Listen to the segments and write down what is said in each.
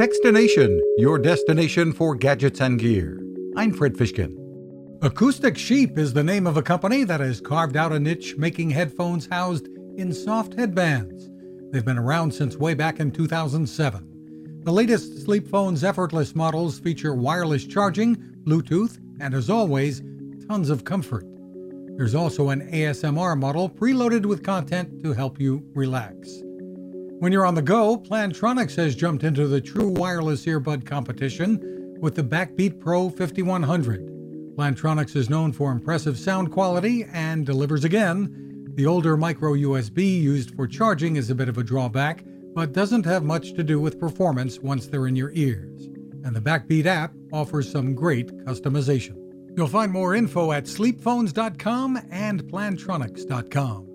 Techstination, your destination for gadgets and gear. I'm Fred Fishkin. Acoustic Sheep is the name of a company that has carved out a niche making headphones housed in soft headbands. They've been around since way back in 2007. The latest Sleep Phones effortless models feature wireless charging, Bluetooth, and as always, tons of comfort. There's also an ASMR model preloaded with content to help you relax. When you're on the go, Plantronics has jumped into the true wireless earbud competition with the Backbeat Pro 5100. Plantronics is known for impressive sound quality and delivers again. The older micro USB used for charging is a bit of a drawback, but doesn't have much to do with performance once they're in your ears. And the Backbeat app offers some great customization. You'll find more info at sleepphones.com and plantronics.com.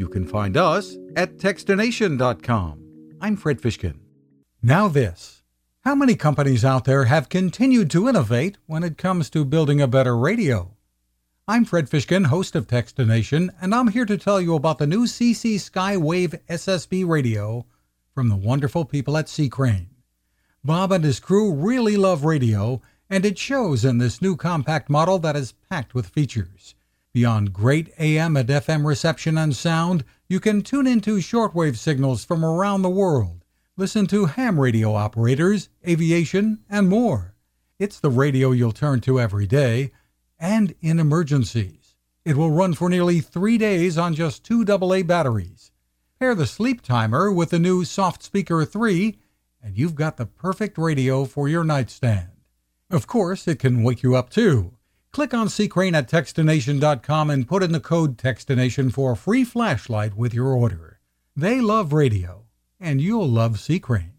You can find us at techstination.com. I'm Fred Fishkin. Now, this. How many companies out there have continued to innovate when it comes to building a better radio? I'm Fred Fishkin, host of Techstination, and I'm here to tell you about the new CC Skywave SSB radio from the wonderful people at C. Crane. Bob and his crew really love radio, and it shows in this new compact model that is packed with features. Beyond great AM and FM reception and sound, you can tune into shortwave signals from around the world, listen to ham radio operators, aviation, and more. It's the radio you'll turn to every day and in emergencies. It will run for nearly three days on just two AA batteries. Pair the sleep timer with the new Soft Speaker 3, and you've got the perfect radio for your nightstand. Of course, it can wake you up too. Click on C. Crane at Techstination.com and put in the code Techstination for a free flashlight with your order. They love radio, and you'll love C. Crane.